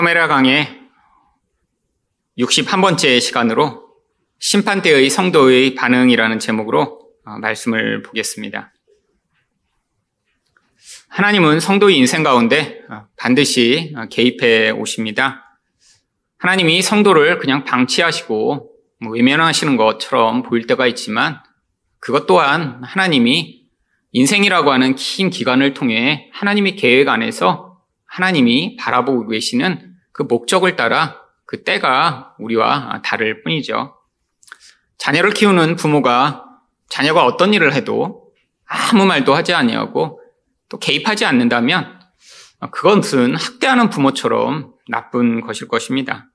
사메라 강의 61번째 시간으로 심판 때의 성도의 반응이라는 제목으로 어, 말씀을 보겠습니다. 하나님은 성도의 인생 가운데 어, 반드시 어, 개입해 오십니다. 하나님이 성도를 그냥 방치하시고 뭐 외면하시는 것처럼 보일 때가 있지만 그것 또한 하나님이 인생이라고 하는 긴 기간을 통해 하나님의 계획 안에서 하나님이 바라보고 계시는 그 목적을 따라 그 때가 우리와 다를 뿐이죠. 자녀를 키우는 부모가 자녀가 어떤 일을 해도 아무 말도 하지 아니하고 또 개입하지 않는다면 그것은 학대하는 부모처럼 나쁜 것일 것입니다.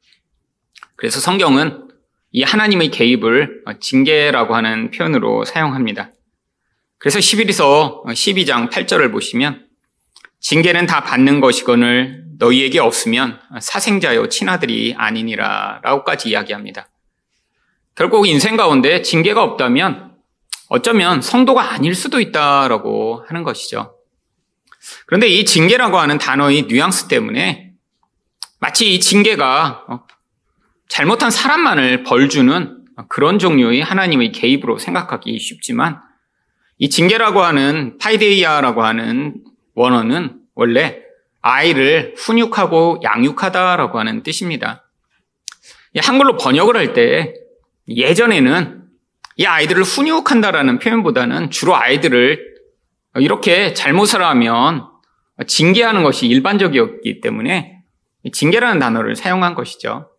그래서 성경은 이 하나님의 개입을 징계라고 하는 표현으로 사용합니다. 그래서 11에서 12장 8절을 보시면 징계는 다 받는 것이거늘 너희에게 없으면 사생자요 친아들이 아니니라 라고까지 이야기합니다. 결국 인생 가운데 징계가 없다면 어쩌면 성도가 아닐 수도 있다라고 하는 것이죠. 그런데 이 징계라고 하는 단어의 뉘앙스 때문에 마치 이 징계가 어, 잘못한 사람만을 벌주는 그런 종류의 하나님의 개입으로 생각하기 쉽지만 이 징계라고 하는 παιδεία라고 하는 원어는 원래 아이를 훈육하고 양육하다라고 하는 뜻입니다. 한글로 번역을 할 때 예전에는 이 아이들을 훈육한다라는 표현보다는 주로 아이들을 이렇게 잘못을 하면 징계하는 것이 일반적이었기 때문에 징계라는 단어를 사용한 것이죠.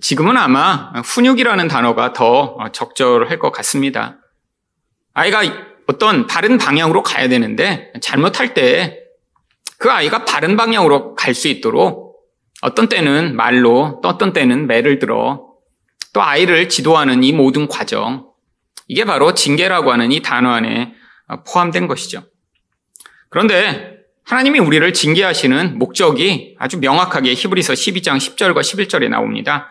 지금은 아마 훈육이라는 단어가 더 적절할 것 같습니다. 아이가 어떤 바른 방향으로 가야 되는데 잘못할 때 그 아이가 바른 방향으로 갈 수 있도록 어떤 때는 말로 또 어떤 때는 매를 들어 또 아이를 지도하는 이 모든 과정 이게 바로 징계라고 하는 이 단어 안에 포함된 것이죠. 그런데 하나님이 우리를 징계하시는 목적이 아주 명확하게 히브리서 12장 10절과 11절에 나옵니다.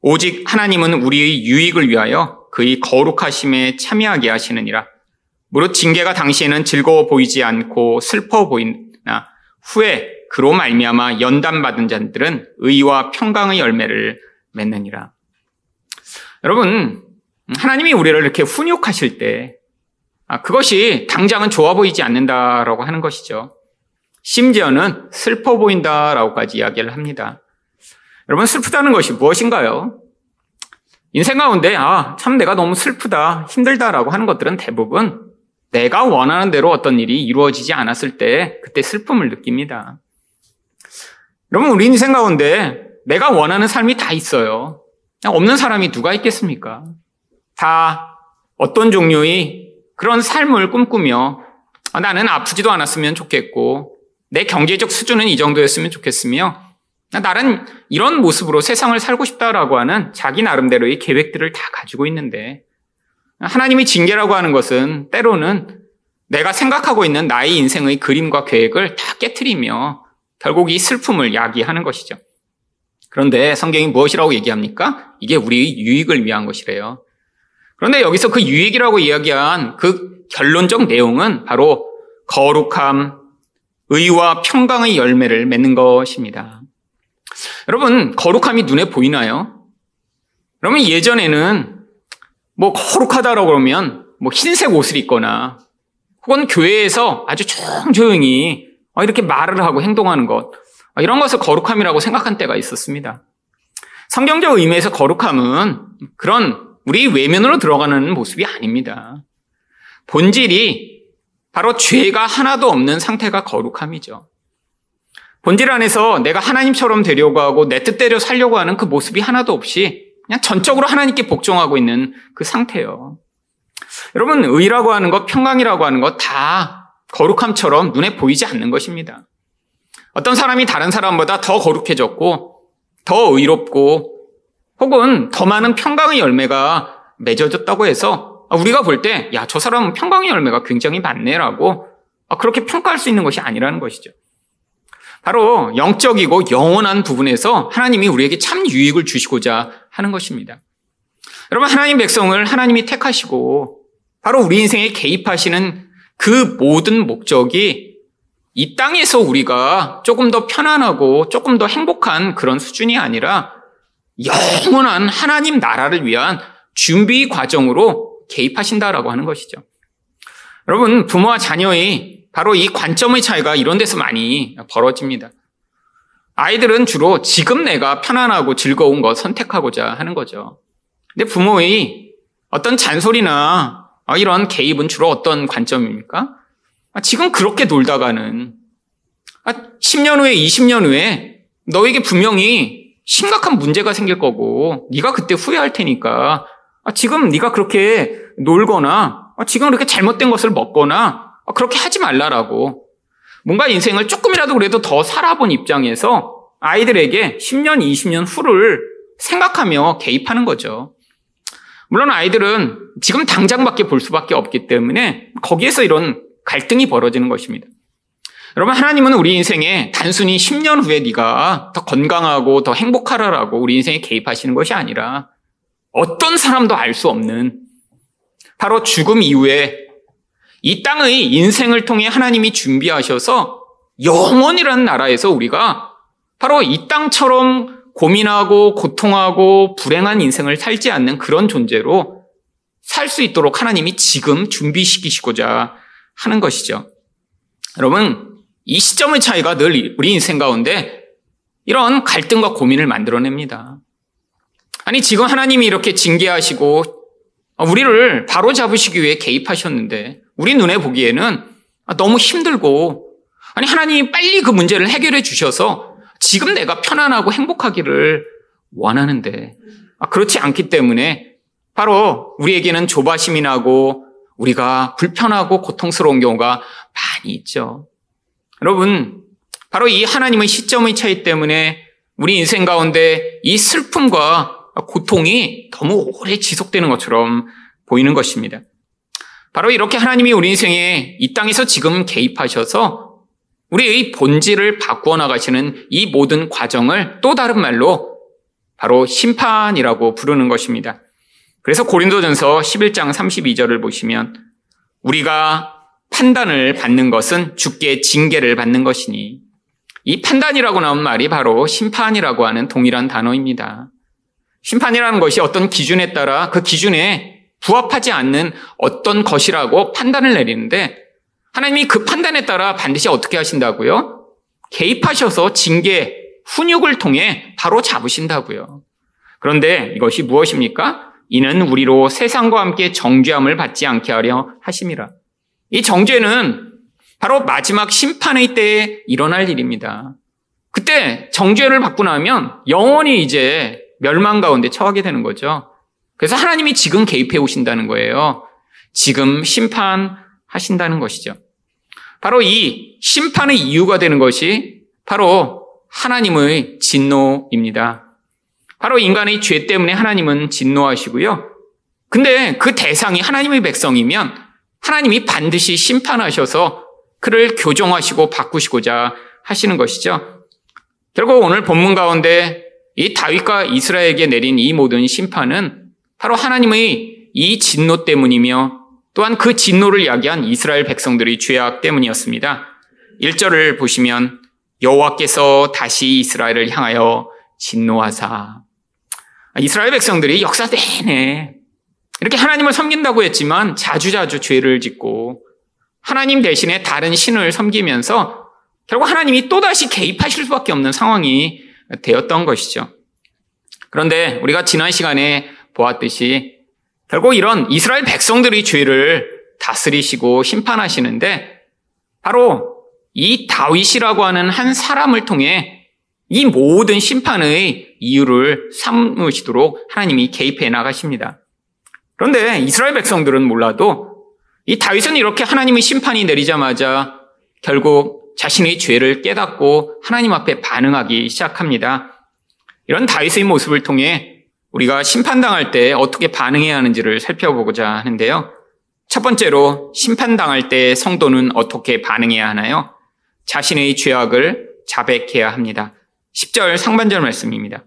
오직 하나님은 우리의 유익을 위하여 그의 거룩하심에 참여하게 하시느니라. 무릇 징계가 당시에는 즐거워 보이지 않고 슬퍼 보이나 후에 그로 말미암아 연단받은 자들은 의와 평강의 열매를 맺느니라. 여러분 하나님이 우리를 이렇게 훈육하실 때 아, 그것이 당장은 좋아 보이지 않는다라고 하는 것이죠. 심지어는 슬퍼 보인다라고까지 이야기를 합니다. 여러분 슬프다는 것이 무엇인가요? 인생 가운데 아 참 내가 너무 슬프다 힘들다라고 하는 것들은 대부분 내가 원하는 대로 어떤 일이 이루어지지 않았을 때 그때 슬픔을 느낍니다. 여러분 우리 인생 가운데 내가 원하는 삶이 다 있어요. 없는 사람이 누가 있겠습니까? 다 어떤 종류의 그런 삶을 꿈꾸며 아, 나는 아프지도 않았으면 좋겠고 내 경제적 수준은 이 정도였으면 좋겠으며 나는 이런 모습으로 세상을 살고 싶다라고 하는 자기 나름대로의 계획들을 다 가지고 있는데 하나님의 징계라고 하는 것은 때로는 내가 생각하고 있는 나의 인생의 그림과 계획을 다 깨뜨리며 결국 이 슬픔을 야기하는 것이죠. 그런데 성경이 무엇이라고 얘기합니까? 이게 우리의 유익을 위한 것이래요. 그런데 여기서 그 유익이라고 이야기한 그 결론적 내용은 바로 거룩함, 의와 평강의 열매를 맺는 것입니다. 여러분, 거룩함이 눈에 보이나요? 그러면 예전에는 뭐 거룩하다라고 그러면 뭐 흰색 옷을 입거나 혹은 교회에서 아주 조용조용히 어, 이렇게 말을 하고 행동하는 것 어, 이런 것을 거룩함이라고 생각한 때가 있었습니다. 성경적 의미에서 거룩함은 그런 우리 외면으로 들어가는 모습이 아닙니다. 본질이 바로 죄가 하나도 없는 상태가 거룩함이죠. 본질 안에서 내가 하나님처럼 되려고 하고 내 뜻대로 살려고 하는 그 모습이 하나도 없이 그냥 전적으로 하나님께 복종하고 있는 그 상태예요. 여러분, 의라고 하는 것, 평강이라고 하는 것 다 거룩함처럼 눈에 보이지 않는 것입니다. 어떤 사람이 다른 사람보다 더 거룩해졌고, 더 의롭고, 혹은 더 많은 평강의 열매가 맺어졌다고 해서 우리가 볼 때, 야, 저 사람은 평강의 열매가 굉장히 많네라고 그렇게 평가할 수 있는 것이 아니라는 것이죠. 바로 영적이고 영원한 부분에서 하나님이 우리에게 참 유익을 주시고자 하는 것입니다. 여러분, 하나님 백성을 하나님이 택하시고 바로 우리 인생에 개입하시는 그 모든 목적이 이 땅에서 우리가 조금 더 편안하고 조금 더 행복한 그런 수준이 아니라 영원한 하나님 나라를 위한 준비 과정으로 개입하신다라고 하는 것이죠. 여러분, 부모와 자녀의 바로 이 관점의 차이가 이런 데서 많이 벌어집니다. 아이들은 주로 지금 내가 편안하고 즐거운 것 선택하고자 하는 거죠. 근데 부모의 어떤 잔소리나 이런 개입은 주로 어떤 관점입니까? 아, 지금 그렇게 놀다가는 10년 아, 후에, 20년 후에 너에게 분명히 심각한 문제가 생길 거고 네가 그때 후회할 테니까 아, 지금 네가 그렇게 놀거나 지금 그렇게 잘못된 것을 먹거나 그렇게 하지 말라라고 뭔가 인생을 조금이라도 그래도 더 살아본 입장에서 아이들에게 10년, 20년 후를 생각하며 개입하는 거죠. 물론 아이들은 지금 당장밖에 볼 수밖에 없기 때문에 거기에서 이런 갈등이 벌어지는 것입니다. 여러분 하나님은 우리 인생에 단순히 10년 후에 네가 더 건강하고 더 행복하라라고 우리 인생에 개입하시는 것이 아니라 어떤 사람도 알 수 없는 바로 죽음 이후에 이 땅의 인생을 통해 하나님이 준비하셔서 영원이라는 나라에서 우리가 바로 이 땅처럼 고민하고 고통하고 불행한 인생을 살지 않는 그런 존재로 살 수 있도록 하나님이 지금 준비시키시고자 하는 것이죠. 여러분, 이 시점의 차이가 늘 우리 인생 가운데 이런 갈등과 고민을 만들어냅니다. 아니, 지금 하나님이 이렇게 징계하시고 우리를 바로 잡으시기 위해 개입하셨는데 우리 눈에 보기에는 너무 힘들고 아니 하나님이 빨리 그 문제를 해결해 주셔서 지금 내가 편안하고 행복하기를 원하는데 그렇지 않기 때문에 바로 우리에게는 조바심이 나고 우리가 불편하고 고통스러운 경우가 많이 있죠. 여러분, 바로 이 하나님의 시점의 차이 때문에 우리 인생 가운데 이 슬픔과 고통이 너무 오래 지속되는 것처럼 보이는 것입니다. 바로 이렇게 하나님이 우리 인생에 이 땅에서 지금 개입하셔서 우리의 본질을 바꾸어 나가시는 이 모든 과정을 또 다른 말로 바로 심판이라고 부르는 것입니다. 그래서 고린도전서 11장 32절을 보시면 우리가 판단을 받는 것은 주께 징계를 받는 것이니 이 판단이라고 나온 말이 바로 심판이라고 하는 동일한 단어입니다. 심판이라는 것이 어떤 기준에 따라 그 기준에 부합하지 않는 어떤 것이라고 판단을 내리는데 하나님이 그 판단에 따라 반드시 어떻게 하신다고요? 개입하셔서 징계, 훈육을 통해 바로 잡으신다고요. 그런데 이것이 무엇입니까? 이는 우리로 세상과 함께 정죄함을 받지 않게 하려 하심이라. 이 정죄는 바로 마지막 심판의 때에 일어날 일입니다. 그때 정죄를 받고 나면 영원히 이제 멸망 가운데 처하게 되는 거죠. 그래서 하나님이 지금 개입해 오신다는 거예요. 지금 심판하신다는 것이죠. 바로 이 심판의 이유가 되는 것이 바로 하나님의 진노입니다. 바로 인간의 죄 때문에 하나님은 진노하시고요. 근데 그 대상이 하나님의 백성이면 하나님이 반드시 심판하셔서 그를 교정하시고 바꾸시고자 하시는 것이죠. 결국 오늘 본문 가운데 이 다윗과 이스라엘에게 내린 이 모든 심판은 바로 하나님의 이 진노 때문이며 또한 그 진노를 야기한 이스라엘 백성들의 죄악 때문이었습니다. 1절을 보시면 여호와께서 다시 이스라엘을 향하여 진노하사 이스라엘 백성들이 역사 내내 이렇게 하나님을 섬긴다고 했지만 자주자주 죄를 짓고 하나님 대신에 다른 신을 섬기면서 결국 하나님이 또다시 개입하실 수밖에 없는 상황이 되었던 것이죠. 그런데 우리가 지난 시간에 보았듯이 결국 이런 이스라엘 백성들의 죄를 다스리시고 심판하시는데 바로 이 다윗이라고 하는 한 사람을 통해 이 모든 심판의 이유를 삼으시도록 하나님이 개입해 나가십니다. 그런데 이스라엘 백성들은 몰라도 이 다윗은 이렇게 하나님의 심판이 내리자마자 결국 자신의 죄를 깨닫고 하나님 앞에 반응하기 시작합니다. 이런 다윗의 모습을 통해 우리가 심판당할 때 어떻게 반응해야 하는지를 살펴보고자 하는데요. 첫 번째로 심판당할 때 성도는 어떻게 반응해야 하나요? 자신의 죄악을 자백해야 합니다. 10절 상반절 말씀입니다.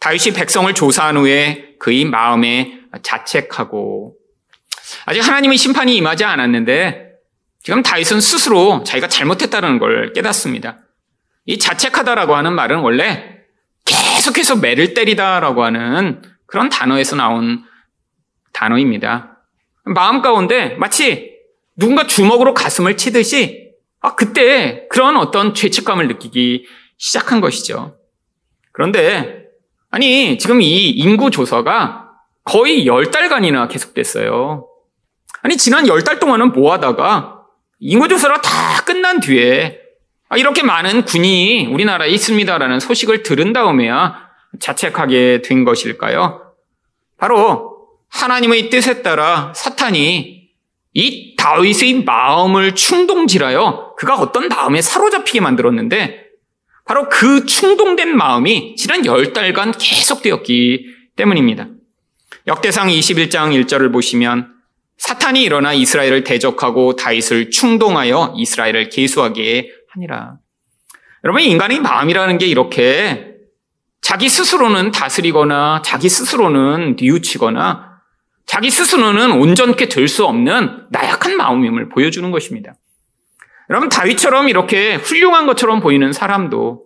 다윗이 백성을 조사한 후에 그의 마음에 자책하고 아직 하나님의 심판이 임하지 않았는데 지금 다윗은 스스로 자기가 잘못했다는 걸 깨닫습니다. 이 자책하다라고 하는 말은 원래 계속해서 매를 때리다라고 하는 그런 단어에서 나온 단어입니다. 마음 가운데 마치 누군가 주먹으로 가슴을 치듯이 아, 그때 그런 어떤 죄책감을 느끼기 시작한 것이죠. 그런데 아니 지금 이 인구 조사가 거의 열 달간이나 계속됐어요. 아니 지난 열달 동안은 뭐 하다가 인구 조사가 다 끝난 뒤에 아, 이렇게 많은 군인이 우리나라에 있습니다라는 소식을 들은 다음에야 자책하게 된 것일까요? 바로 하나님의 뜻에 따라 사탄이 이 다윗의 마음을 충동질하여 그가 어떤 마음에 사로잡히게 만들었는데 바로 그 충동된 마음이 지난 열 달간 계속되었기 때문입니다. 역대상 21장 1절을 보시면 사탄이 일어나 이스라엘을 대적하고 다윗을 충동하여 이스라엘을 계수하게 하니라. 여러분 인간의 마음이라는 게 이렇게 자기 스스로는 다스리거나 자기 스스로는 뉘우치거나 자기 스스로는 온전케 될 수 없는 나약한 마음임을 보여주는 것입니다. 여러분 다윗처럼 이렇게 훌륭한 것처럼 보이는 사람도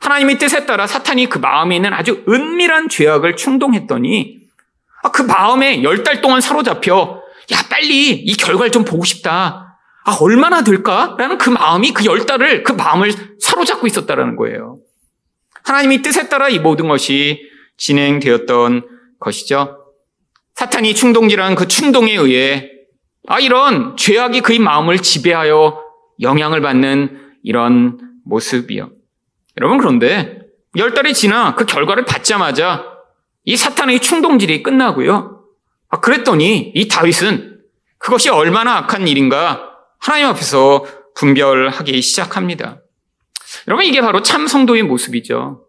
하나님의 뜻에 따라 사탄이 그 마음에 있는 아주 은밀한 죄악을 충동했더니 아, 그 마음에 열 달 동안 사로잡혀 야 빨리 이 결과를 좀 보고 싶다. 아 얼마나 될까? 라는 그 마음이 그 열 달을 그 마음을 사로잡고 있었다라는 거예요. 하나님의 뜻에 따라 이 모든 것이 진행되었던 것이죠. 사탄이 충동질한 그 충동에 의해 아 이런 죄악이 그의 마음을 지배하여 영향을 받는 이런 모습이요. 여러분 그런데 열 달이 지나 그 결과를 받자마자 이 사탄의 충동질이 끝나고요. 아, 그랬더니 이 다윗은 그것이 얼마나 악한 일인가 하나님 앞에서 분별하기 시작합니다. 여러분 이게 바로 참 성도의 모습이죠.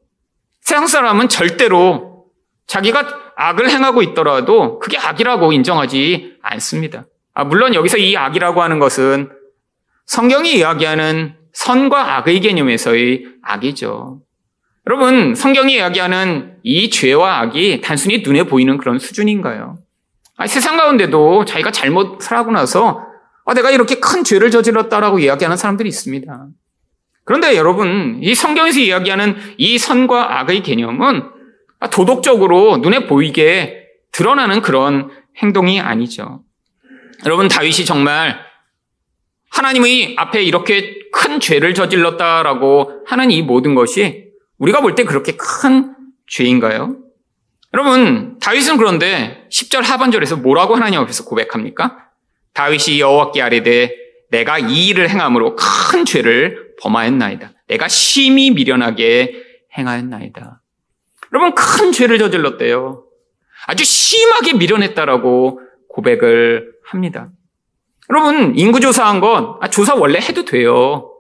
세상 사람은 절대로 자기가 악을 행하고 있더라도 그게 악이라고 인정하지 않습니다. 아, 물론 여기서 이 악이라고 하는 것은 성경이 이야기하는 선과 악의 개념에서의 악이죠. 여러분, 성경이 이야기하는 이 죄와 악이 단순히 눈에 보이는 그런 수준인가요? 아, 세상 가운데도 자기가 잘못 살아고 나서 아, 내가 이렇게 큰 죄를 저질렀다라고 이야기하는 사람들이 있습니다. 그런데 여러분, 이 성경에서 이야기하는 이 선과 악의 개념은 도덕적으로 눈에 보이게 드러나는 그런 행동이 아니죠. 여러분, 다윗이 정말 하나님의 앞에 이렇게 큰 죄를 저질렀다라고 하는 이 모든 것이 우리가 볼 때 그렇게 큰 죄인가요? 여러분, 다윗은 그런데 10절 하반절에서 뭐라고 하나님 앞에서 고백합니까? 다윗이 여호와께 아뢰되 내가 이 일을 행함으로 큰 죄를 범하였나이다. 내가 심히 미련하게 행하였나이다. 여러분, 큰 죄를 저질렀대요. 아주 심하게 미련했다라고 고백을 합니다. 여러분, 인구 조사한 건, 아, 조사 원래 해도 돼요.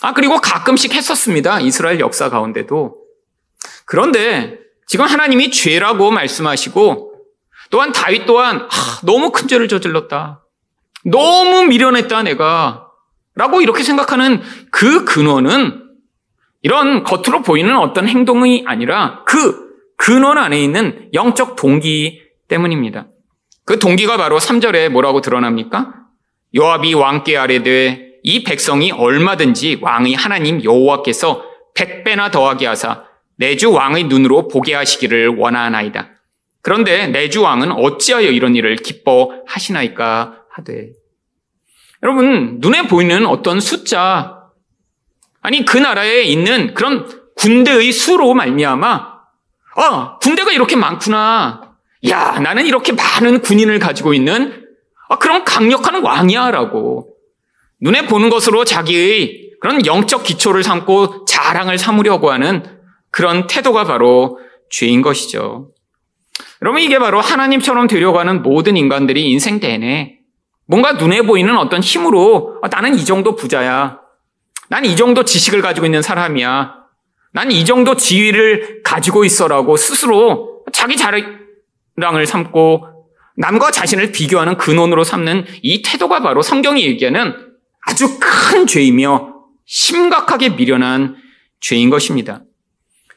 아, 그리고 가끔씩 했었습니다. 이스라엘 역사 가운데도. 그런데 지금 하나님이 죄라고 말씀하시고 또한 다윗 또한 아, 너무 큰 죄를 저질렀다. 너무 미련했다 내가. 라고 이렇게 생각하는 그 근원은 이런 겉으로 보이는 어떤 행동이 아니라 그 근원 안에 있는 영적 동기 때문입니다. 그 동기가 바로 3절에 뭐라고 드러납니까? 요압이 왕께 아뢰되 이 백성이 얼마든지 왕의 하나님 여호와께서 백배나 더하게 하사 내주 왕의 눈으로 보게 하시기를 원하나이다. 그런데 내주 왕은 어찌하여 이런 일을 기뻐하시나이까 하되. 여러분 눈에 보이는 어떤 숫자 아니 그 나라에 있는 그런 군대의 수로 말미암아 아 군대가 이렇게 많구나. 야 나는 이렇게 많은 군인을 가지고 있는 아, 그럼 강력한 왕이야라고. 눈에 보는 것으로 자기의 그런 영적 기초를 삼고 자랑을 삼으려고 하는 그런 태도가 바로 죄인 것이죠. 여러분 이게 바로 하나님처럼 되려고 하는 모든 인간들이 인생 내내 뭔가 눈에 보이는 어떤 힘으로 아, 나는 이 정도 부자야. 난 이 정도 지식을 가지고 있는 사람이야. 난 이 정도 지위를 가지고 있어라고 스스로 자기 자랑을 삼고 남과 자신을 비교하는 근원으로 삼는 이 태도가 바로 성경이 얘기하는 아주 큰 죄이며 심각하게 미련한 죄인 것입니다.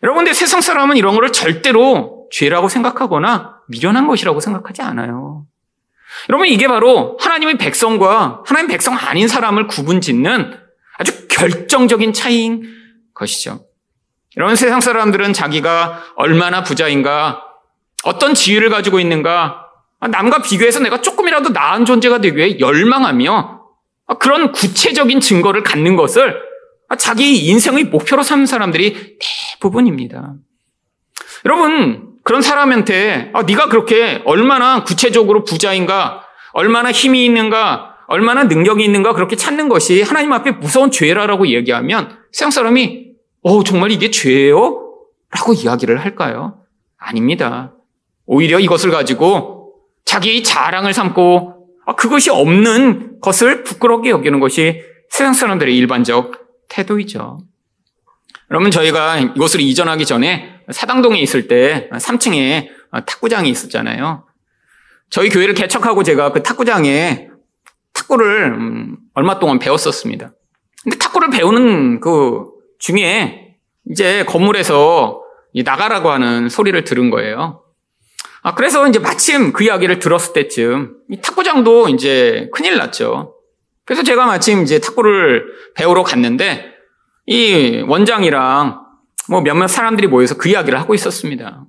여러분, 근데 세상 사람은 이런 것을 절대로 죄라고 생각하거나 미련한 것이라고 생각하지 않아요. 여러분, 이게 바로 하나님의 백성과 하나님 백성 아닌 사람을 구분 짓는 아주 결정적인 차이인 것이죠. 이런 세상 사람들은 자기가 얼마나 부자인가, 어떤 지위를 가지고 있는가, 남과 비교해서 내가 조금이라도 나은 존재가 되기 위해 열망하며 그런 구체적인 증거를 갖는 것을 자기 인생의 목표로 삼는 사람들이 대부분입니다. 여러분, 그런 사람한테 아, 네가 그렇게 얼마나 구체적으로 부자인가, 얼마나 힘이 있는가, 얼마나 능력이 있는가 그렇게 찾는 것이 하나님 앞에 무서운 죄라라고 얘기하면 세상 사람이 어 정말 이게 죄예요? 라고 이야기를 할까요? 아닙니다. 오히려 이것을 가지고 자기 자랑을 삼고 아, 그것이 없는 것을 부끄럽게 여기는 것이 세상 사람들의 일반적 태도이죠. 여러분 저희가 이곳을 이전하기 전에 사당동에 있을 때 3층에 탁구장이 있었잖아요. 저희 교회를 개척하고 제가 그 탁구장에 탁구를 음, 얼마 동안 배웠었습니다. 근데 탁구를 배우는 그 중에 이제 건물에서 나가라고 하는 소리를 들은 거예요. 아, 그래서 이제 마침 그 이야기를 들었을 때쯤 이 탁구장도 이제 큰일 났죠. 그래서 제가 마침 이제 탁구를 배우러 갔는데 이 원장이랑 뭐 몇몇 사람들이 모여서 그 이야기를 하고 있었습니다.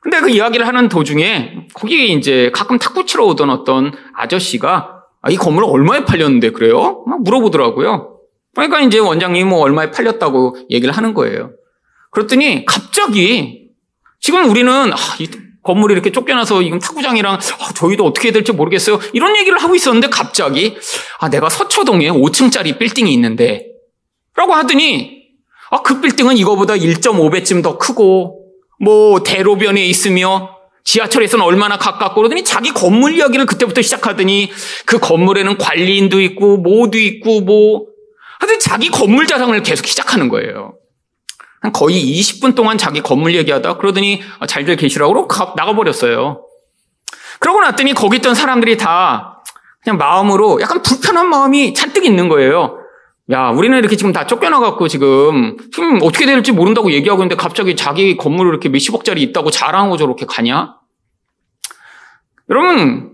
근데 그 이야기를 하는 도중에 거기 이제 가끔 탁구 치러 오던 어떤 아저씨가 아, 이 건물 얼마에 팔렸는데 그래요? 막 물어보더라고요. 그러니까 이제 원장님이 뭐 얼마에 팔렸다고 얘기를 하는 거예요. 그랬더니 갑자기 지금 우리는 아, 이 건물이 이렇게 쫓겨나서 이건 탁구장이랑 아, 저희도 어떻게 해야 될지 모르겠어요. 이런 얘기를 하고 있었는데 갑자기 아 내가 서초동에 5층짜리 빌딩이 있는데 라고 하더니 아, 그 빌딩은 이거보다 1.5배쯤 더 크고 뭐 대로변에 있으며 지하철에서는 얼마나 가깝고 그러더니 자기 건물 이야기를 그때부터 시작하더니 그 건물에는 관리인도 있고 뭐도 있고 뭐 하여튼 자기 건물 자랑을 계속 시작하는 거예요. 거의 20분 동안 자기 건물 얘기하다 그러더니 아, 잘들 계시라고 나가버렸어요. 그러고 났더니 거기 있던 사람들이 다 그냥 마음으로 약간 불편한 마음이 잔뜩 있는 거예요. 야, 우리는 이렇게 지금 다 쫓겨나갖고 지금, 지금 어떻게 될지 모른다고 얘기하고 있는데 갑자기 자기 건물을 이렇게 몇십억짜리 있다고 자랑하고 저렇게 가냐? 여러분,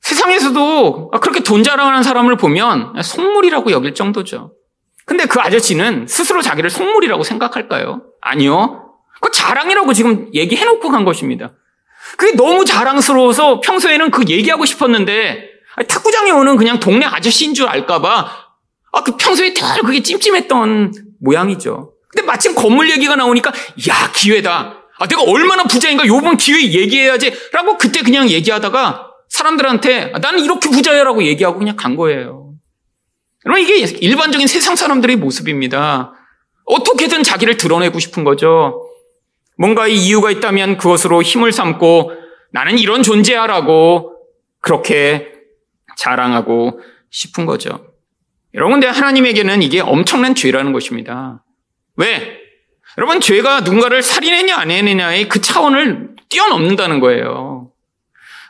세상에서도 그렇게 돈 자랑하는 사람을 보면 속물이라고 여길 정도죠. 근데 그 아저씨는 스스로 자기를 속물이라고 생각할까요? 아니요. 그 자랑이라고 지금 얘기해놓고 간 것입니다. 그게 너무 자랑스러워서 평소에는 그 얘기하고 싶었는데 탁구장에 오는 그냥 동네 아저씨인 줄 알까봐 아, 그 평소에 늘 그게 찜찜했던 모양이죠. 근데 마침 건물 얘기가 나오니까, 야, 기회다. 아, 내가 얼마나 부자인가 요번 기회에 얘기해야지. 라고 그때 그냥 얘기하다가 사람들한테 아, 나는 이렇게 부자야라고 얘기하고 그냥 간 거예요. 여러분, 이게 일반적인 세상 사람들의 모습입니다. 어떻게든 자기를 드러내고 싶은 거죠. 뭔가 이 이유가 있다면 그것으로 힘을 삼고 나는 이런 존재야라고 그렇게 자랑하고 싶은 거죠. 여러분, 근데 하나님에게는 이게 엄청난 죄라는 것입니다. 왜? 여러분, 죄가 누군가를 살인했냐, 안 했느냐의 그 차원을 뛰어넘는다는 거예요.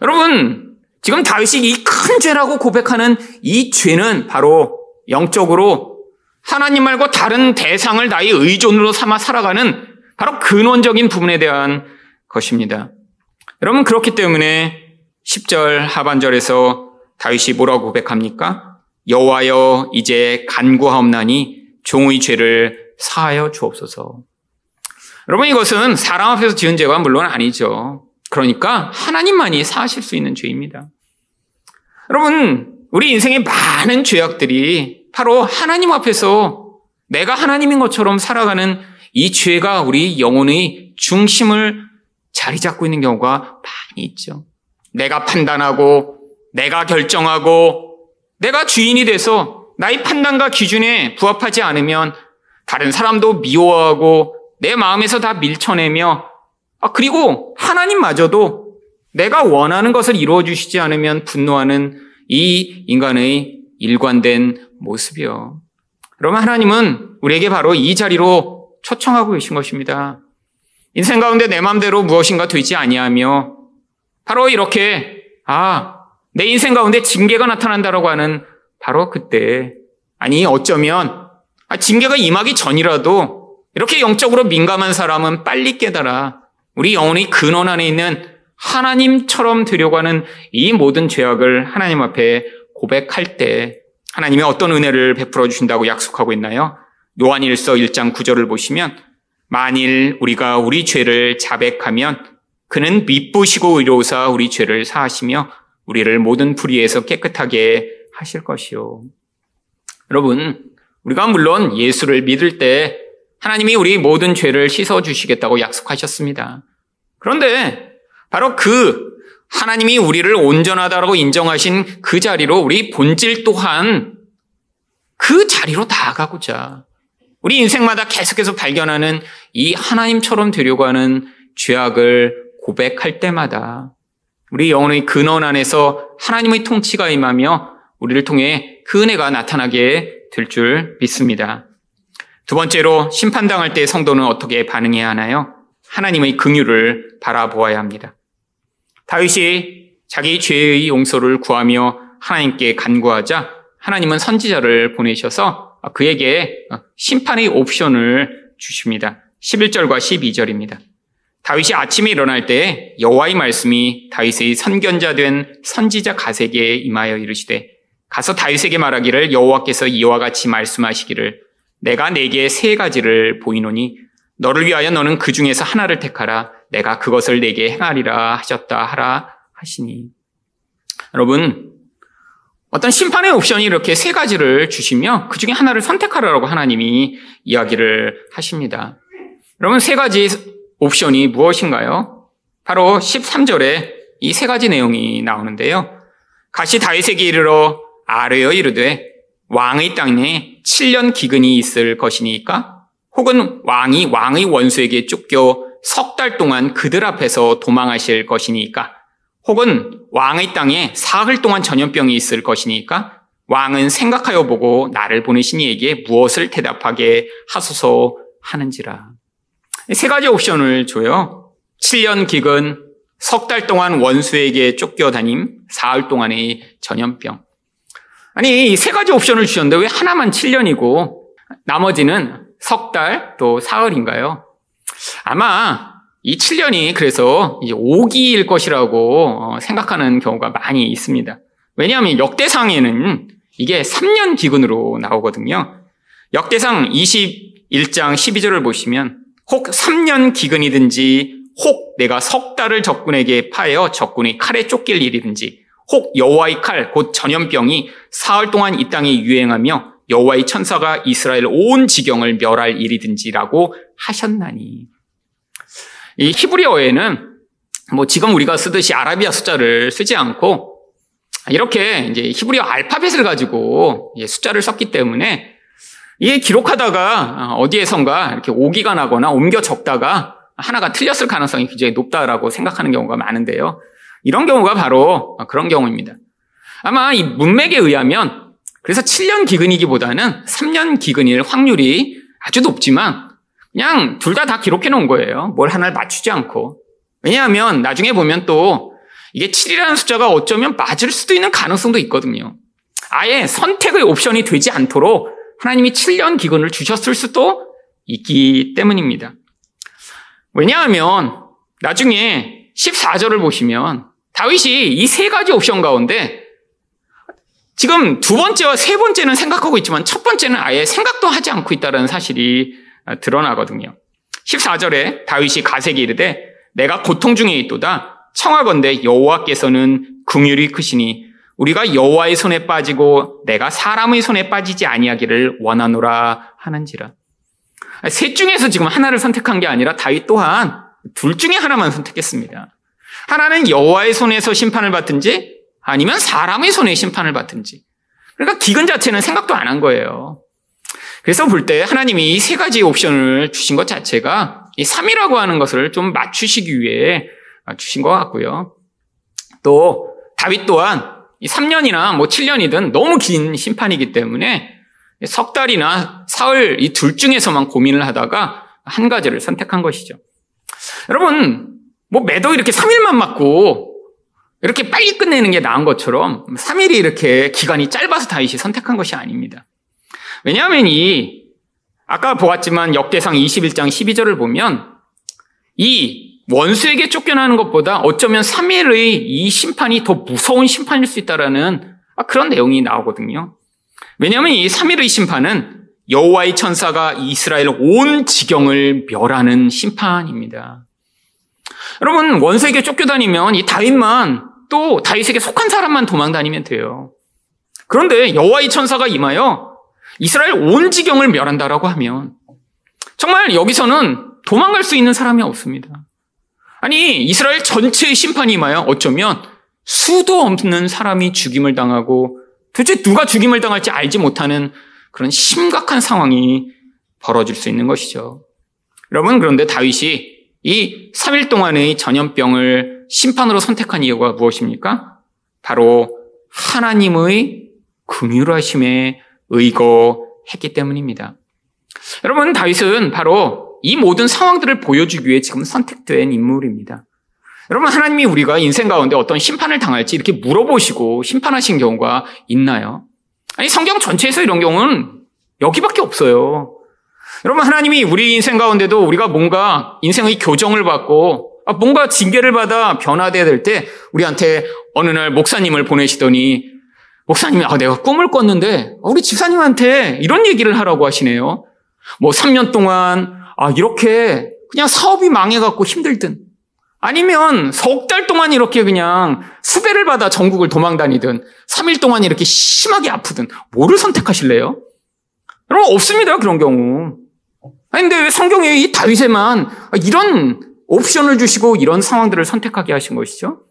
여러분, 지금 다윗이 이 큰 죄라고 고백하는 이 죄는 바로 영적으로 하나님 말고 다른 대상을 나의 의존으로 삼아 살아가는 바로 근원적인 부분에 대한 것입니다. 여러분, 그렇기 때문에 10절 하반절에서 다윗이 뭐라고 고백합니까? 여호와여 이제 간구하옵나니 종의 죄를 사하여 주옵소서. 여러분 이것은 사람 앞에서 지은 죄가 물론 아니죠. 그러니까 하나님만이 사하실 수 있는 죄입니다. 여러분 우리 인생의 많은 죄악들이 바로 하나님 앞에서 내가 하나님인 것처럼 살아가는 이 죄가 우리 영혼의 중심을 자리 잡고 있는 경우가 많이 있죠. 내가 판단하고 내가 결정하고 내가 주인이 돼서 나의 판단과 기준에 부합하지 않으면 다른 사람도 미워하고 내 마음에서 다 밀쳐내며 아, 그리고 하나님마저도 내가 원하는 것을 이루어 주시지 않으면 분노하는 이 인간의 일관된 모습이요. 그러면 하나님은 우리에게 바로 이 자리로 초청하고 계신 것입니다. 인생 가운데 내 마음대로 무엇인가 되지 아니하며 바로 이렇게 아 내 인생 가운데 징계가 나타난다라고 하는 바로 그때 아니 어쩌면 아, 징계가 임하기 전이라도 이렇게 영적으로 민감한 사람은 빨리 깨달아 우리 영혼의 근원 안에 있는 하나님처럼 되려고 하는 이 모든 죄악을 하나님 앞에 고백할 때 하나님이 어떤 은혜를 베풀어 주신다고 약속하고 있나요? 요한일서 1장 9절을 보시면 만일 우리가 우리 죄를 자백하면 그는 미쁘시고 의로우사 우리 죄를 사하시며 우리를 모든 불의에서 깨끗하게 하실 것이요. 여러분, 우리가 물론 예수를 믿을 때 하나님이 우리 모든 죄를 씻어 주시겠다고 약속하셨습니다. 그런데 바로 그 하나님이 우리를 온전하다고 인정하신 그 자리로 우리 본질 또한 그 자리로 나아가고자 우리 인생마다 계속해서 발견하는 이 하나님처럼 되려고 하는 죄악을 고백할 때마다 우리 영혼의 근원 안에서 하나님의 통치가 임하며 우리를 통해 그 은혜가 나타나게 될 줄 믿습니다. 두 번째로 심판당할 때 성도는 어떻게 반응해야 하나요? 하나님의 긍휼을 바라보아야 합니다. 다윗이 자기 죄의 용서를 구하며 하나님께 간구하자 하나님은 선지자를 보내셔서 그에게 심판의 옵션을 주십니다. 11절과 12절입니다. 다윗이 아침에 일어날 때 여호와의 말씀이 다윗의 선견자 된 선지자 가세에게 임하여 이르시되 가서 다윗에게 말하기를 여호와께서 이와 같이 말씀하시기를 내가 네게 세 가지를 보이노니 너를 위하여 너는 그 중에서 하나를 택하라 내가 그것을 네게 행하리라 하셨다 하라 하시니 여러분 어떤 심판의 옵션이 이렇게 세 가지를 주시며 그 중에 하나를 선택하라고 하나님이 이야기를 하십니다. 여러분 세 가지 옵션이 무엇인가요? 바로 13절에 이 세 가지 내용이 나오는데요. 가시 다윗에게 이르러 아뢰어 이르되 왕의 땅에 7년 기근이 있을 것이니까 혹은 왕이 왕의 원수에게 쫓겨 석 달 동안 그들 앞에서 도망하실 것이니까 혹은 왕의 땅에 사흘 동안 전염병이 있을 것이니까 왕은 생각하여 보고 나를 보내신 이에게 무엇을 대답하게 하소서 하는지라. 세 가지 옵션을 줘요. 7년 기근, 석 달 동안 원수에게 쫓겨다님, 사흘 동안의 전염병. 아니, 이 세 가지 옵션을 주셨는데 왜 하나만 7년이고 나머지는 석 달, 또 사흘인가요? 아마 이 7년이 그래서 이제 5기일 것이라고 어, 생각하는 경우가 많이 있습니다. 왜냐하면 역대상에는 이게 3년 기근으로 나오거든요. 역대상 21장 12절을 보시면 혹 3년 기근이든지 혹 내가 석 달을 적군에게 파여 적군이 칼에 쫓길 일이든지 혹 여호와의 칼 곧 전염병이 사흘 동안 이 땅에 유행하며 여호와의 천사가 이스라엘 온 지경을 멸할 일이든지라고 하셨나니. 이 히브리어에는 뭐 지금 우리가 쓰듯이 아라비아 숫자를 쓰지 않고 이렇게 이제 히브리어 알파벳을 가지고 숫자를 썼기 때문에 이게 기록하다가 어디에선가 이렇게 오기가 나거나 옮겨 적다가 하나가 틀렸을 가능성이 굉장히 높다라고 생각하는 경우가 많은데요. 이런 경우가 바로 그런 경우입니다. 아마 이 문맥에 의하면 그래서 7년 기근이기보다는 3년 기근일 확률이 아주 높지만 그냥 둘 다다 기록해 놓은 거예요. 뭘 하나를 맞추지 않고. 왜냐하면 나중에 보면 또 이게 7이라는 숫자가 어쩌면 맞을 수도 있는 가능성도 있거든요. 아예 선택의 옵션이 되지 않도록 하나님이 7년 기근을 주셨을 수도 있기 때문입니다. 왜냐하면 나중에 14절을 보시면 다윗이 이 세 가지 옵션 가운데 지금 두 번째와 세 번째는 생각하고 있지만 첫 번째는 아예 생각도 하지 않고 있다는 사실이 드러나거든요. 14절에 다윗이 가세기 이르되 내가 고통 중에 있도다 청하건대 여호와께서는 긍휼이 크시니 우리가 여호와의 손에 빠지고 내가 사람의 손에 빠지지 아니하기를 원하노라 하는지라. 셋 중에서 지금 하나를 선택한 게 아니라 다윗 또한 둘 중에 하나만 선택했습니다. 하나는 여호와의 손에서 심판을 받든지 아니면 사람의 손에 심판을 받든지. 그러니까 기근 자체는 생각도 안 한 거예요. 그래서 볼 때 하나님이 이 세 가지 옵션을 주신 것 자체가 이 3이라고 하는 것을 좀 맞추시기 위해 주신 것 같고요. 또 다윗 또한 이 3년이나 뭐 7년이든 너무 긴 심판이기 때문에 석 달이나 사흘 이 둘 중에서만 고민을 하다가 한 가지를 선택한 것이죠. 여러분, 뭐 매도 이렇게 3일만 맞고 이렇게 빨리 끝내는 게 나은 것처럼 3일이 이렇게 기간이 짧아서 다윗이 선택한 것이 아닙니다. 왜냐하면 이 아까 보았지만 역대상 21장 12절을 보면 이 원수에게 쫓겨나는 것보다 어쩌면 3일의 이 심판이 더 무서운 심판일 수 있다라는 그런 내용이 나오거든요. 왜냐하면 이 3일의 심판은 여호와의 천사가 이스라엘 온 지경을 멸하는 심판입니다. 여러분 원수에게 쫓겨다니면 이 다윗만 또 다윗에게 속한 사람만 도망다니면 돼요. 그런데 여호와의 천사가 임하여 이스라엘 온 지경을 멸한다라고 하면 정말 여기서는 도망갈 수 있는 사람이 없습니다. 아니 이스라엘 전체의 심판이 임하여 어쩌면 수도 없는 사람이 죽임을 당하고 도대체 누가 죽임을 당할지 알지 못하는 그런 심각한 상황이 벌어질 수 있는 것이죠. 여러분 그런데 다윗이 이 3일 동안의 전염병을 심판으로 선택한 이유가 무엇입니까? 바로 하나님의 긍휼하심에 의거했기 때문입니다. 여러분 다윗은 바로 이 모든 상황들을 보여주기 위해 지금 선택된 인물입니다. 여러분 하나님이 우리가 인생 가운데 어떤 심판을 당할지 이렇게 물어보시고 심판하신 경우가 있나요? 아니 성경 전체에서 이런 경우는 여기밖에 없어요. 여러분 하나님이 우리 인생 가운데도 우리가 뭔가 인생의 교정을 받고 아, 뭔가 징계를 받아 변화돼야 될 때 우리한테 어느 날 목사님을 보내시더니 목사님이 아 내가 꿈을 꿨는데 아, 우리 집사님한테 이런 얘기를 하라고 하시네요. 뭐 3년 동안 아 이렇게 그냥 사업이 망해갖고 힘들든 아니면 석 달 동안 이렇게 그냥 수배를 받아 전국을 도망다니든 3일 동안 이렇게 심하게 아프든 뭐를 선택하실래요? 여러분 없습니다 그런 경우. 아니, 근데 왜 성경에 이 다윗에만 이런 옵션을 주시고 이런 상황들을 선택하게 하신 것이죠?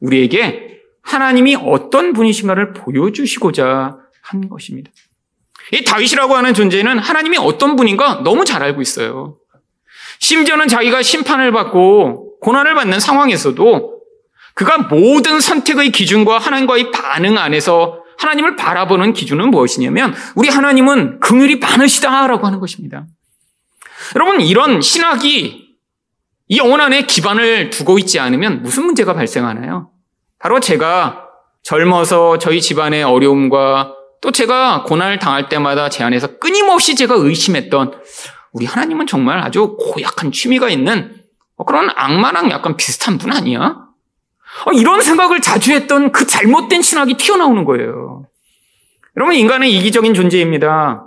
우리에게 하나님이 어떤 분이신가를 보여주시고자 한 것입니다. 이 다윗이라고 하는 존재는 하나님이 어떤 분인가 너무 잘 알고 있어요. 심지어는 자기가 심판을 받고 고난을 받는 상황에서도 그가 모든 선택의 기준과 하나님과의 반응 안에서 하나님을 바라보는 기준은 무엇이냐면 우리 하나님은 긍휼이 많으시다라고 하는 것입니다. 여러분, 이런 신학이 이 영혼 안에 기반을 두고 있지 않으면 무슨 문제가 발생하나요? 바로 제가 젊어서 저희 집안의 어려움과 또 제가 고난을 당할 때마다 제 안에서 끊임없이 제가 의심했던 우리 하나님은 정말 아주 고약한 취미가 있는 그런 악마랑 약간 비슷한 분 아니야? 어, 이런 생각을 자주 했던 그 잘못된 신학이 튀어나오는 거예요. 여러분, 인간은 이기적인 존재입니다.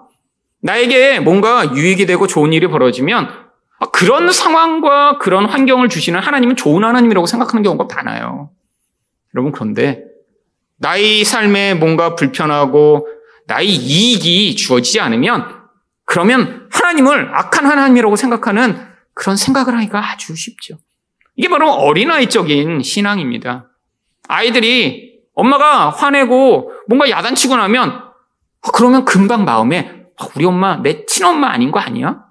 나에게 뭔가 유익이 되고 좋은 일이 벌어지면 아, 그런 상황과 그런 환경을 주시는 하나님은 좋은 하나님이라고 생각하는 경우가 많아요. 여러분, 그런데 나의 삶에 뭔가 불편하고 나의 이익이 주어지지 않으면 그러면 하나님을 악한 하나님이라고 생각하는 그런 생각을 하기가 아주 쉽죠. 이게 바로 어린아이적인 신앙입니다. 아이들이 엄마가 화내고 뭔가 야단치고 나면 아, 그러면 금방 마음에 아, 우리 엄마 내 친엄마 아닌 거 아니야?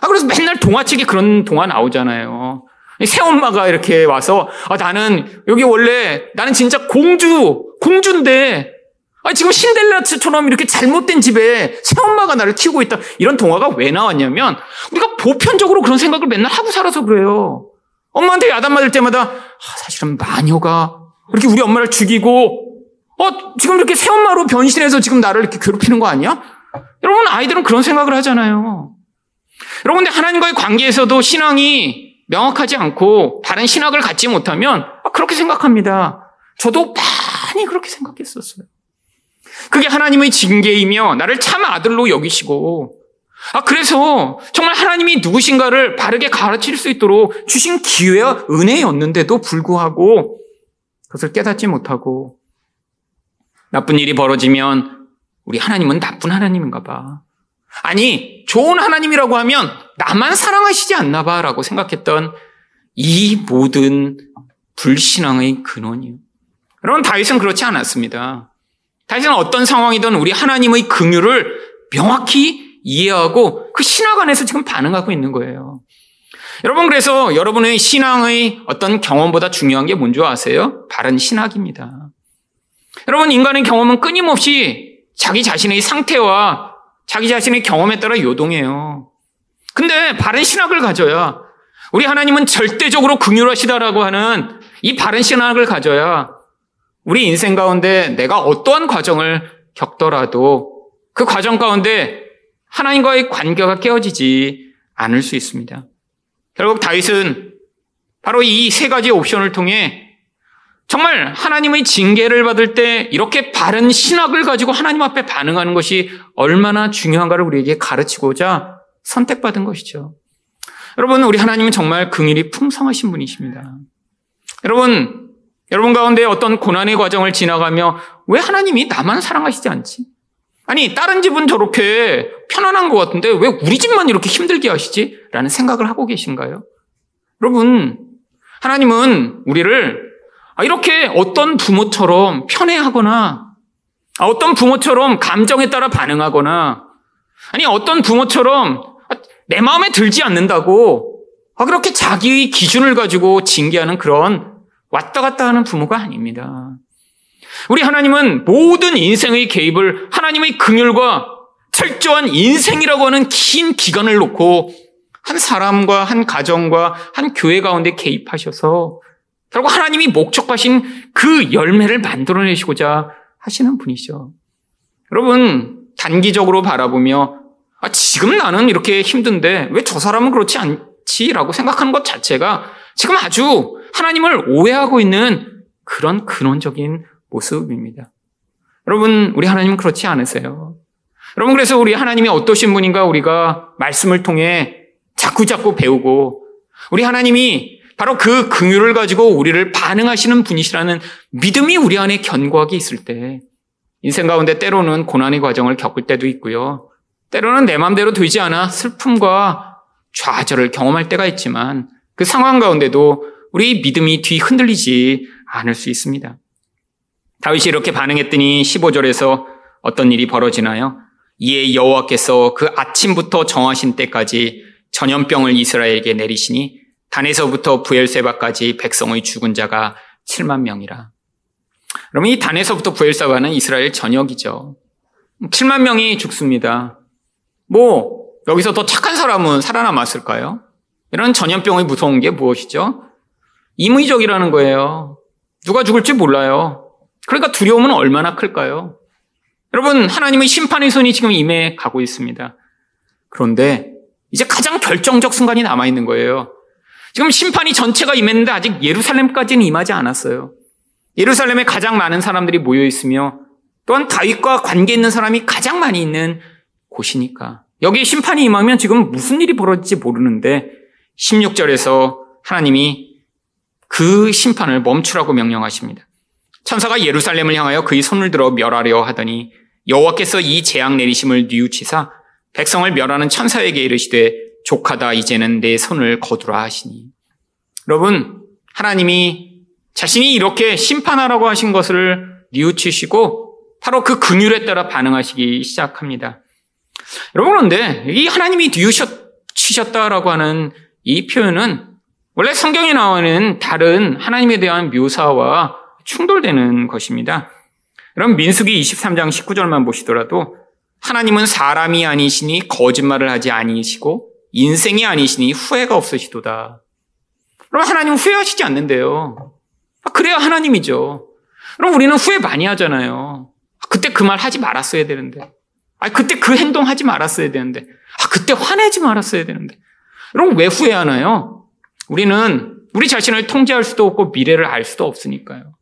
아, 그래서 맨날 동화책에 그런 동화 나오잖아요. 새엄마가 이렇게 와서, 아, 나는, 여기 원래, 나는 진짜 공주, 공주인데, 아, 지금 신델라처럼 이렇게 잘못된 집에 새엄마가 나를 키우고 있다. 이런 동화가 왜 나왔냐면, 우리가 보편적으로 그런 생각을 맨날 하고 살아서 그래요. 엄마한테 야단 맞을 때마다, 아, 사실은 마녀가 이렇게 우리 엄마를 죽이고, 어, 지금 이렇게 새엄마로 변신해서 지금 나를 이렇게 괴롭히는 거 아니야? 여러분, 아이들은 그런 생각을 하잖아요. 여러분, 근데 하나님과의 관계에서도 신앙이 명확하지 않고 다른 신학을 갖지 못하면 아, 그렇게 생각합니다. 저도 많이 그렇게 생각했었어요. 그게 하나님의 징계이며 나를 참 아들로 여기시고 아 그래서 정말 하나님이 누구신가를 바르게 가르칠 수 있도록 주신 기회와 은혜였는데도 불구하고 그것을 깨닫지 못하고 나쁜 일이 벌어지면 우리 하나님은 나쁜 하나님인가 봐. 아니, 좋은 하나님이라고 하면 나만 사랑하시지 않나 봐라고 생각했던 이 모든 불신앙의 근원이요. 여러분, 다윗은 그렇지 않았습니다. 다윗은 어떤 상황이든 우리 하나님의 긍휼을 명확히 이해하고 그 신학 안에서 지금 반응하고 있는 거예요. 여러분, 그래서 여러분의 신앙의 어떤 경험보다 중요한 게 뭔지 아세요? 바른 신학입니다. 여러분, 인간의 경험은 끊임없이 자기 자신의 상태와 자기 자신의 경험에 따라 요동해요. 근데 바른 신학을 가져야 우리 하나님은 절대적으로 긍휼하시다라고 하는 이 바른 신학을 가져야 우리 인생 가운데 내가 어떠한 과정을 겪더라도 그 과정 가운데 하나님과의 관계가 깨어지지 않을 수 있습니다. 결국 다윗은 바로 이 세 가지 옵션을 통해 정말 하나님의 징계를 받을 때 이렇게 바른 신학을 가지고 하나님 앞에 반응하는 것이 얼마나 중요한가를 우리에게 가르치고자 선택받은 것이죠. 여러분, 우리 하나님은 정말 긍일이 풍성하신 분이십니다. 여러분, 여러분 가운데 어떤 고난의 과정을 지나가며 왜 하나님이 나만 사랑하시지 않지? 아니, 다른 집은 저렇게 편안한 것 같은데 왜 우리 집만 이렇게 힘들게 하시지? 라는 생각을 하고 계신가요? 여러분, 하나님은 우리를 이렇게 어떤 부모처럼 편애하거나 어떤 부모처럼 감정에 따라 반응하거나 아니 어떤 부모처럼 내 마음에 들지 않는다고 그렇게 자기의 기준을 가지고 징계하는 그런 왔다 갔다 하는 부모가 아닙니다. 우리 하나님은 모든 인생의 개입을 하나님의 긍휼과 철저한 인생이라고 하는 긴 기간을 놓고 한 사람과 한 가정과 한 교회 가운데 개입하셔서 결국 하나님이 목적하신 그 열매를 만들어내시고자 하시는 분이죠. 여러분, 단기적으로 바라보며, 아, 지금 나는 이렇게 힘든데 왜 저 사람은 그렇지 않지라고 생각하는 것 자체가 지금 아주 하나님을 오해하고 있는 그런 근원적인 모습입니다. 여러분, 우리 하나님은 그렇지 않으세요. 여러분, 그래서 우리 하나님이 어떠신 분인가 우리가 말씀을 통해 자꾸자꾸 배우고 우리 하나님이 바로 그 긍휼을 가지고 우리를 반응하시는 분이시라는 믿음이 우리 안에 견고하게 있을 때 인생 가운데 때로는 고난의 과정을 겪을 때도 있고요. 때로는 내 마음대로 되지 않아 슬픔과 좌절을 경험할 때가 있지만 그 상황 가운데도 우리 믿음이 뒤 흔들리지 않을 수 있습니다. 다윗이 이렇게 반응했더니 15절에서 어떤 일이 벌어지나요? 이에 여호와께서 그 아침부터 정하신 때까지 전염병을 이스라엘에게 내리시니 단에서부터 부엘세바까지 백성의 죽은 자가 7만 명이라. 그러면 이 단에서부터 부엘세바는 이스라엘 전역이죠. 7만 명이 죽습니다. 뭐 여기서 더 착한 사람은 살아남았을까요? 이런 전염병의 무서운 게 무엇이죠? 임의적이라는 거예요. 누가 죽을지 몰라요. 그러니까 두려움은 얼마나 클까요? 여러분, 하나님의 심판의 손이 지금 임해 가고 있습니다. 그런데 이제 가장 결정적 순간이 남아있는 거예요. 지금 심판이 전체가 임했는데 아직 예루살렘까지는 임하지 않았어요. 예루살렘에 가장 많은 사람들이 모여 있으며 또한 다윗과 관계 있는 사람이 가장 많이 있는 곳이니까. 여기 심판이 임하면 지금 무슨 일이 벌어질지 모르는데 16절에서 하나님이 그 심판을 멈추라고 명령하십니다. 천사가 예루살렘을 향하여 그의 손을 들어 멸하려 하더니 여호와께서 이 재앙 내리심을 뉘우치사 백성을 멸하는 천사에게 이르시되 족하다 이제는 내 손을 거두라 하시니. 여러분, 하나님이 자신이 이렇게 심판하라고 하신 것을 뉘우치시고 바로 그 근율에 따라 반응하시기 시작합니다. 여러분, 그런데 이 하나님이 뉘우치셨다라고 하는 이 표현은 원래 성경에 나오는 다른 하나님에 대한 묘사와 충돌되는 것입니다. 그럼 민수기 23장 19절만 보시더라도 하나님은 사람이 아니시니 거짓말을 하지 아니시고 인생이 아니시니 후회가 없으시도다. 그럼 하나님은 후회하시지 않는데요. 아, 그래야 하나님이죠. 그럼 우리는 후회 많이 하잖아요. 아, 그때 그 말 하지 말았어야 되는데. 아, 그때 그 행동 하지 말았어야 되는데. 아, 그때 화내지 말았어야 되는데. 그럼 왜 후회하나요? 우리는 우리 자신을 통제할 수도 없고 미래를 알 수도 없으니까요.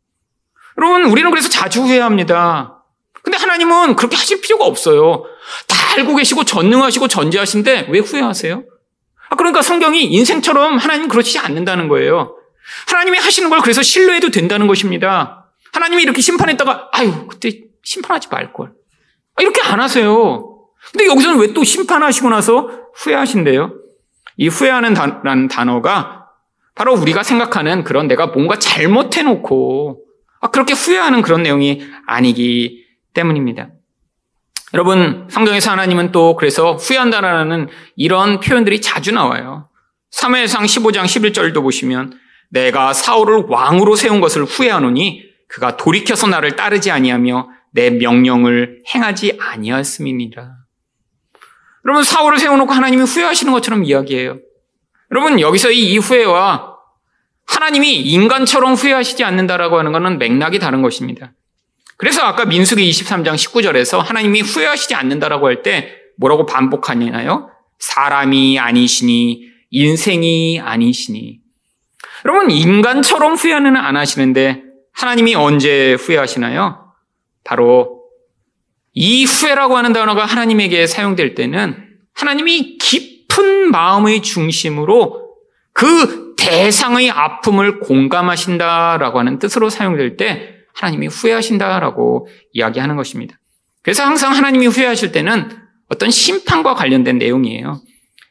여러분, 우리는 그래서 자주 후회합니다. 근데 하나님은 그렇게 하실 필요가 없어요. 다 알고 계시고 전능하시고 전지하신데 왜 후회하세요? 아, 그러니까 성경이 인생처럼 하나님 그렇지 않는다는 거예요. 하나님이 하시는 걸 그래서 신뢰해도 된다는 것입니다. 하나님이 이렇게 심판했다가 아유 그때 심판하지 말걸. 아, 이렇게 안 하세요. 근데 여기서는 왜 또 심판하시고 나서 후회하신대요? 이 후회하는 단어가 바로 우리가 생각하는 그런 내가 뭔가 잘못해놓고 아, 그렇게 후회하는 그런 내용이 아니기 때문입니다. 여러분, 성경에서 하나님은 또 그래서 후회한다라는 이런 표현들이 자주 나와요. 3회상 15장 11절도 보시면 내가 사울을 왕으로 세운 것을 후회하노니 그가 돌이켜서 나를 따르지 아니하며 내 명령을 행하지 아니하였음이니라. 여러분 사울을 세워놓고 하나님이 후회하시는 것처럼 이야기해요. 여러분 여기서 이 후회와 하나님이 인간처럼 후회하시지 않는다라고 하는 것은 맥락이 다른 것입니다. 그래서 아까 민수기 23장 19절에서 하나님이 후회하시지 않는다라고 할 때 뭐라고 반복하냐요? 사람이 아니시니 인생이 아니시니. 여러분, 인간처럼 후회는 안 하시는데 하나님이 언제 후회하시나요? 바로 이 후회라고 하는 단어가 하나님에게 사용될 때는 하나님이 깊은 마음의 중심으로 그 대상의 아픔을 공감하신다라고 하는 뜻으로 사용될 때 하나님이 후회하신다라고 이야기하는 것입니다. 그래서 항상 하나님이 후회하실 때는 어떤 심판과 관련된 내용이에요.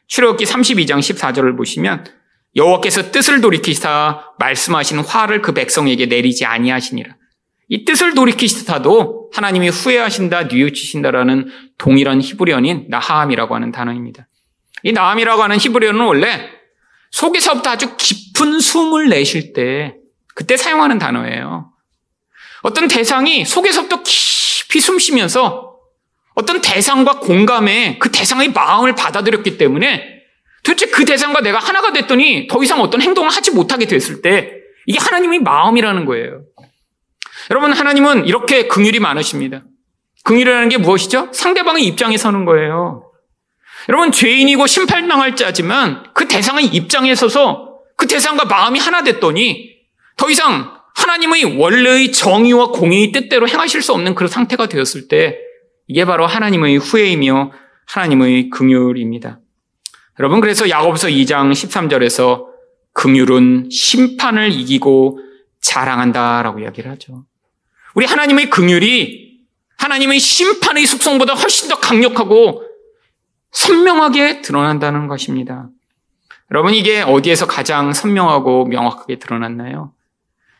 출애굽기 32장 14절을 보시면 여호와께서 뜻을 돌이키사 말씀하신 화를 그 백성에게 내리지 아니하시니라. 이 뜻을 돌이키시다도 하나님이 후회하신다, 뉘우치신다라는 동일한 히브리어인 나하함이라고 하는 단어입니다. 이 나함이라고 하는 히브리어는 원래 속에서부터 아주 깊은 숨을 내쉴 때 그때 사용하는 단어예요. 어떤 대상이 속에서부터 깊이 숨 쉬면서 어떤 대상과 공감에 그 대상의 마음을 받아들였기 때문에 도대체 그 대상과 내가 하나가 됐더니 더 이상 어떤 행동을 하지 못하게 됐을 때 이게 하나님의 마음이라는 거예요. 여러분, 하나님은 이렇게 긍휼이 많으십니다. 긍휼이라는 게 무엇이죠? 상대방의 입장에 서는 거예요. 여러분, 죄인이고 심판당할 자지만 그 대상의 입장에 서서 그 대상과 마음이 하나 됐더니 더 이상 하나님의 원래의 정의와 공의의 뜻대로 행하실 수 없는 그런 상태가 되었을 때 이게 바로 하나님의 후회이며 하나님의 긍휼입니다. 여러분 그래서 야고보서 2장 13절에서 긍휼은 심판을 이기고 자랑한다라고 이야기를 하죠. 우리 하나님의 긍휼이 하나님의 심판의 속성보다 훨씬 더 강력하고 선명하게 드러난다는 것입니다. 여러분 이게 어디에서 가장 선명하고 명확하게 드러났나요?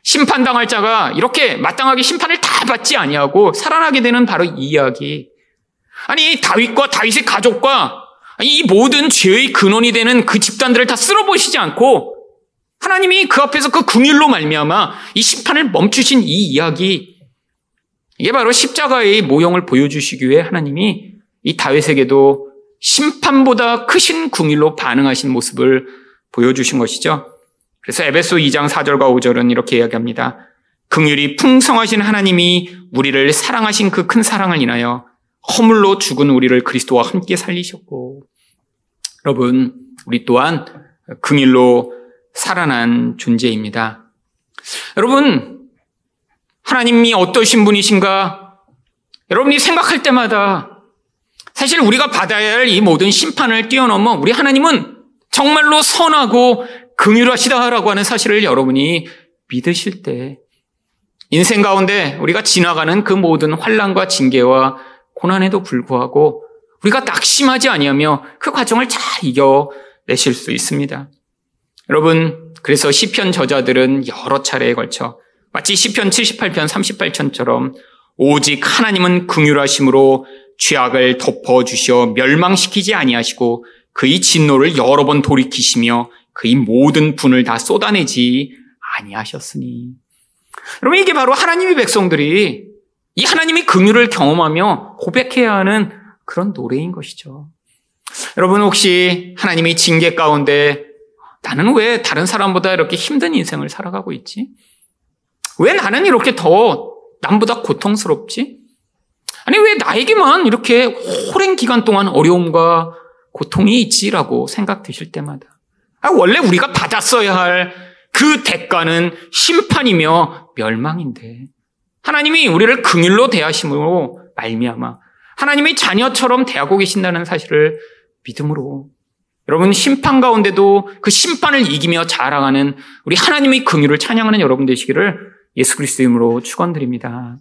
심판당할 자가 이렇게 마땅하게 심판을 다 받지 아니하고 살아나게 되는 바로 이 이야기. 아니 다윗과 다윗의 가족과 이 모든 죄의 근원이 되는 그 집단들을 다 쓸어보시지 않고 하나님이 그 앞에서 그 궁일로 말미암아 이 심판을 멈추신 이 이야기 이게 바로 십자가의 모형을 보여주시기 위해 하나님이 이 다윗에게도 심판보다 크신 궁일로 반응하신 모습을 보여주신 것이죠. 그래서 에베소 2장 4절과 5절은 이렇게 이야기합니다. 긍휼이 풍성하신 하나님이 우리를 사랑하신 그 큰 사랑을 인하여 허물로 죽은 우리를 그리스도와 함께 살리셨고 여러분 우리 또한 긍일로 살아난 존재입니다. 여러분 하나님이 어떠신 분이신가 여러분이 생각할 때마다 사실 우리가 받아야 할 이 모든 심판을 뛰어넘어 우리 하나님은 정말로 선하고 긍휼하시다라고 하는 사실을 여러분이 믿으실 때 인생 가운데 우리가 지나가는 그 모든 환란과 징계와 고난에도 불구하고 우리가 낙심하지 아니하며 그 과정을 잘 이겨내실 수 있습니다. 여러분, 그래서 시편 저자들은 여러 차례에 걸쳐 마치 시편 78편 38편처럼 오직 하나님은 긍휼하심으로 죄악을 덮어 주시어 멸망시키지 아니하시고 그의 진노를 여러 번 돌이키시며 그의 모든 분을 다 쏟아내지 아니하셨으니. 여러분 이게 바로 하나님의 백성들이 이 하나님의 긍휼을 경험하며 고백해야 하는 그런 노래인 것이죠. 여러분 혹시 하나님의 징계 가운데 나는 왜 다른 사람보다 이렇게 힘든 인생을 살아가고 있지? 왜 나는 이렇게 더 남보다 고통스럽지? 아니 왜 나에게만 이렇게 오랜 기간 동안 어려움과 고통이 있지라고 생각되실 때마다. 아, 원래 우리가 받았어야 할 그 대가는 심판이며 멸망인데. 하나님이 우리를 긍일로 대하심으로 말미암아 하나님의 자녀처럼 대하고 계신다는 사실을 믿음으로 여러분 심판 가운데도 그 심판을 이기며 자랑하는 우리 하나님의 긍휼을 찬양하는 여러분 되시기를 예수 그리스도 이름으로 축원드립니다.